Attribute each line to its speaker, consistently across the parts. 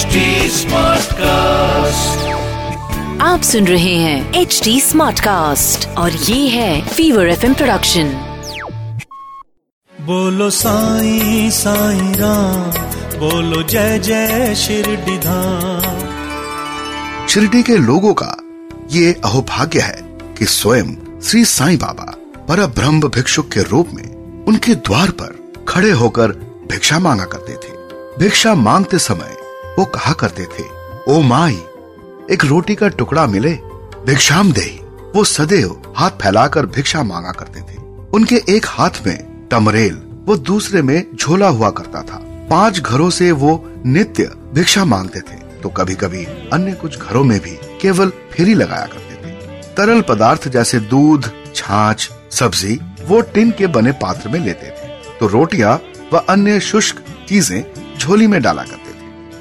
Speaker 1: HD Smartcast.
Speaker 2: आप सुन रहे हैं एच डी स्मार्ट कास्ट और ये है फीवर एफ़ प्रोडक्शन
Speaker 3: बोलो साईं साईं राम बोलो जय जय शिरडी धाम।
Speaker 4: शिरडी के लोगों का ये अहोभाग्य है कि स्वयं श्री साईं बाबा पर ब्रह्म भिक्षुक के रूप में उनके द्वार पर खड़े होकर भिक्षा मांगा करते थे। भिक्षा मांगते समय वो कहा करते थे, ओ माई, एक रोटी का टुकड़ा मिले भिक्षाम दे। वो सदैव हाथ फैलाकर भिक्षा मांगा करते थे। उनके एक हाथ में टमरेल, वो दूसरे में झोला हुआ करता था। पाँच घरों से वो नित्य भिक्षा मांगते थे। तो कभी कभी अन्य कुछ घरों में भी केवल फेरी लगाया करते थे। तरल पदार्थ जैसे दूध, छाछ, सब्ज़ी, वो टिन के बने पात्र में लेते थे। तो रोटियाँ व अन्य शुष्क चीज़ें झोली में डाला करते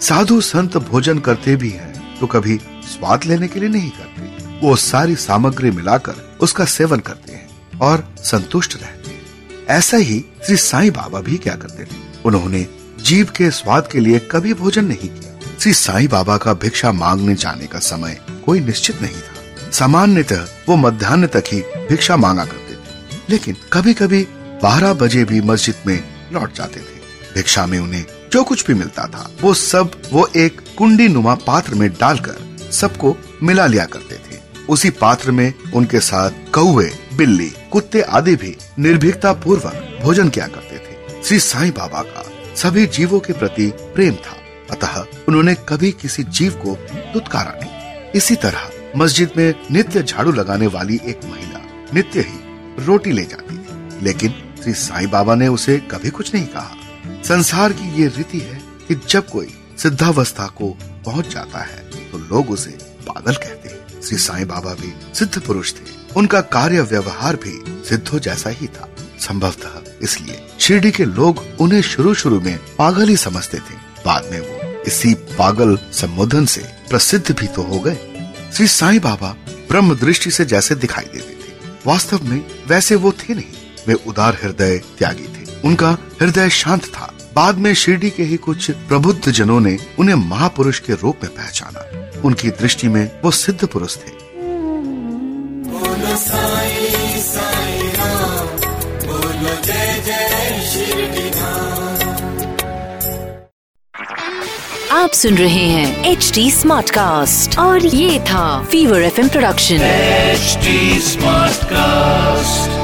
Speaker 4: साधु संत भोजन करते भी हैं तो कभी स्वाद लेने के लिए नहीं करते। वो सारी सामग्री मिलाकर उसका सेवन करते हैं और संतुष्ट रहते हैं। ऐसा ही श्री साईं बाबा भी क्या करते थे? उन्होंने जीव के स्वाद के लिए कभी भोजन नहीं किया। श्री साईं बाबा का भिक्षा मांगने जाने का समय कोई निश्चित नहीं था। सामान्यतः वो मध्यान्ह तक ही भिक्षा मांगा करते थे। लेकिन कभी कभी बारह बजे भी मस्जिद में लौट जाते थे। भिक्षा में उन्हें जो कुछ भी मिलता था, वो सब वो एक कुंडी नुमा पात्र में डालकर सबको मिला लिया करते थे। उसी पात्र में उनके साथ कौए बिल्ली, कुत्ते आदि भी निर्भीकता पूर्वक भोजन किया करते थे। श्री साईं बाबा का सभी जीवों के प्रति प्रेम था। अतः उन्होंने कभी किसी जीव को दुत्कारा नहीं। इसी तरह मस्जिद में नित्य झाड़ू लगाने वाली एक महिला नित्य ही रोटी ले जाती थी। लेकिन श्री साईं बाबा ने उसे कभी कुछ नहीं कहा। संसार की ये रीति है कि जब कोई सिद्धावस्था को पहुँच जाता है तो लोग उसे पागल कहते हैं। श्री साईं बाबा भी सिद्ध पुरुष थे। उनका कार्य व्यवहार भी सिद्धो जैसा ही था। संभवतः इसलिए शिरडी के लोग उन्हें शुरू शुरू में पागल ही समझते थे। बाद में वो इसी पागल संबोधन से प्रसिद्ध भी तो हो गए। श्री साईं बाबा ब्रह्म दृष्टि से जैसे दिखाई देते थे। वास्तव में वैसे वो थे नहीं। वे उदार हृदय त्यागी थे। उनका हृदय शांत था। बाद में शिरडी के ही कुछ प्रबुद्ध जनों ने उन्हें महापुरुष के रूप में पहचाना। उनकी दृष्टि में वो सिद्ध पुरुष थे।
Speaker 3: साईं साईं
Speaker 2: आप सुन रहे हैं एच डी स्मार्ट कास्ट और ये था fever F M production
Speaker 1: H smart Smartcast.